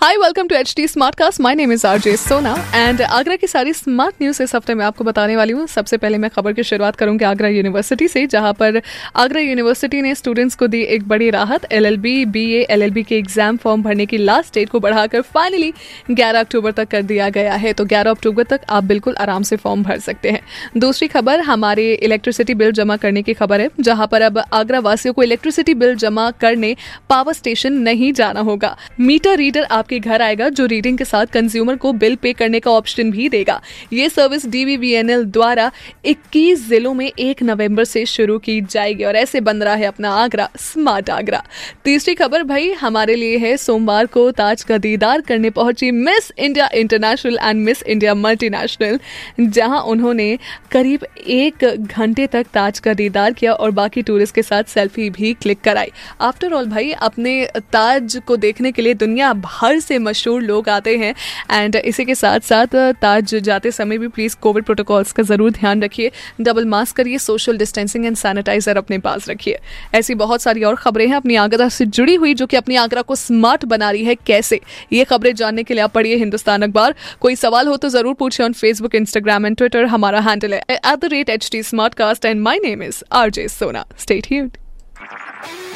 hi welcome to H T smart cast my name is R J Sona and Agra की सारी smart news इस हफ़्ते मैं आपको बताने वाली हूँ। सबसे पहले मैं खबर की शुरुआत करूँगी आगरा यूनिवर्सिटी से, जहाँ पर आगरा यूनिवर्सिटी ने स्टूडेंट्स को दी एक बड़ी राहत। L L B B L L B के एग्ज़ाम फॉर्म भरने की लास्ट डेट को बढ़ाकर फाइनली 11 अक्टूबर तक कर दिया गया है। तो 11 अक्टूबर तक आप बिल्कुल आराम से फॉर्म भर सकते हैं। दूसरी खबर, हमारे इलेक्ट्रिसिटी बिल जमा करने की खबर है, जहाँ पर अब आगरा वासियों को इलेक्ट्रिसिटी बिल जमा करने पावर स्टेशन नहीं जाना होगा। मीटर रीडर आपके घर आएगा, जो रीडिंग के साथ कंज्यूमर को बिल पे करने का ऑप्शन भी देगा। ये सर्विस डीवीबीएनएल द्वारा 21 जिलों में 1 नवंबर से शुरू की जाएगी और ऐसे बन रहा है अपना आगरा स्मार्ट आगरा। तीसरी खबर भाई, हमारे लिए है सोमवार को ताज का दीदार करने पहुँची Miss India international and Miss India multinational जहाँ उन्होंने करीब एक घंटे तक ताज का दीदार किया और बाकी टूरिस्ट के साथ सेल्फी भी क्लिक कराई। आफ्टर ऑल भाई, अपने ताज को देखने के लिए दुनिया भर से मशहूर लोग आते हैं। एंड इसी के साथ साथ, ताज जाते समय भी प्लीज़ कोविड प्रोटोकॉल्स का ज़रूर ध्यान रखिए। डबल मास्क करिए सोशल डिस्टेंसिंग एंड सैनिटाइजर अपने पास रखिए। ऐसी बहुत सारी और खबरें हैं अपनी आगरा से जुड़ी हुई, जो कि अपनी आगरा को स्मार्ट बना रही है। कैसे? ये खबरें जानने के लिए आप पढ़िए हिंदुस्तान अखबार। कोई सवाल हो तो ज़रूर पूछे on Facebook Instagram and Twitter हमारा हैंडल है at the rate H T smart cast and my name is R J Sona state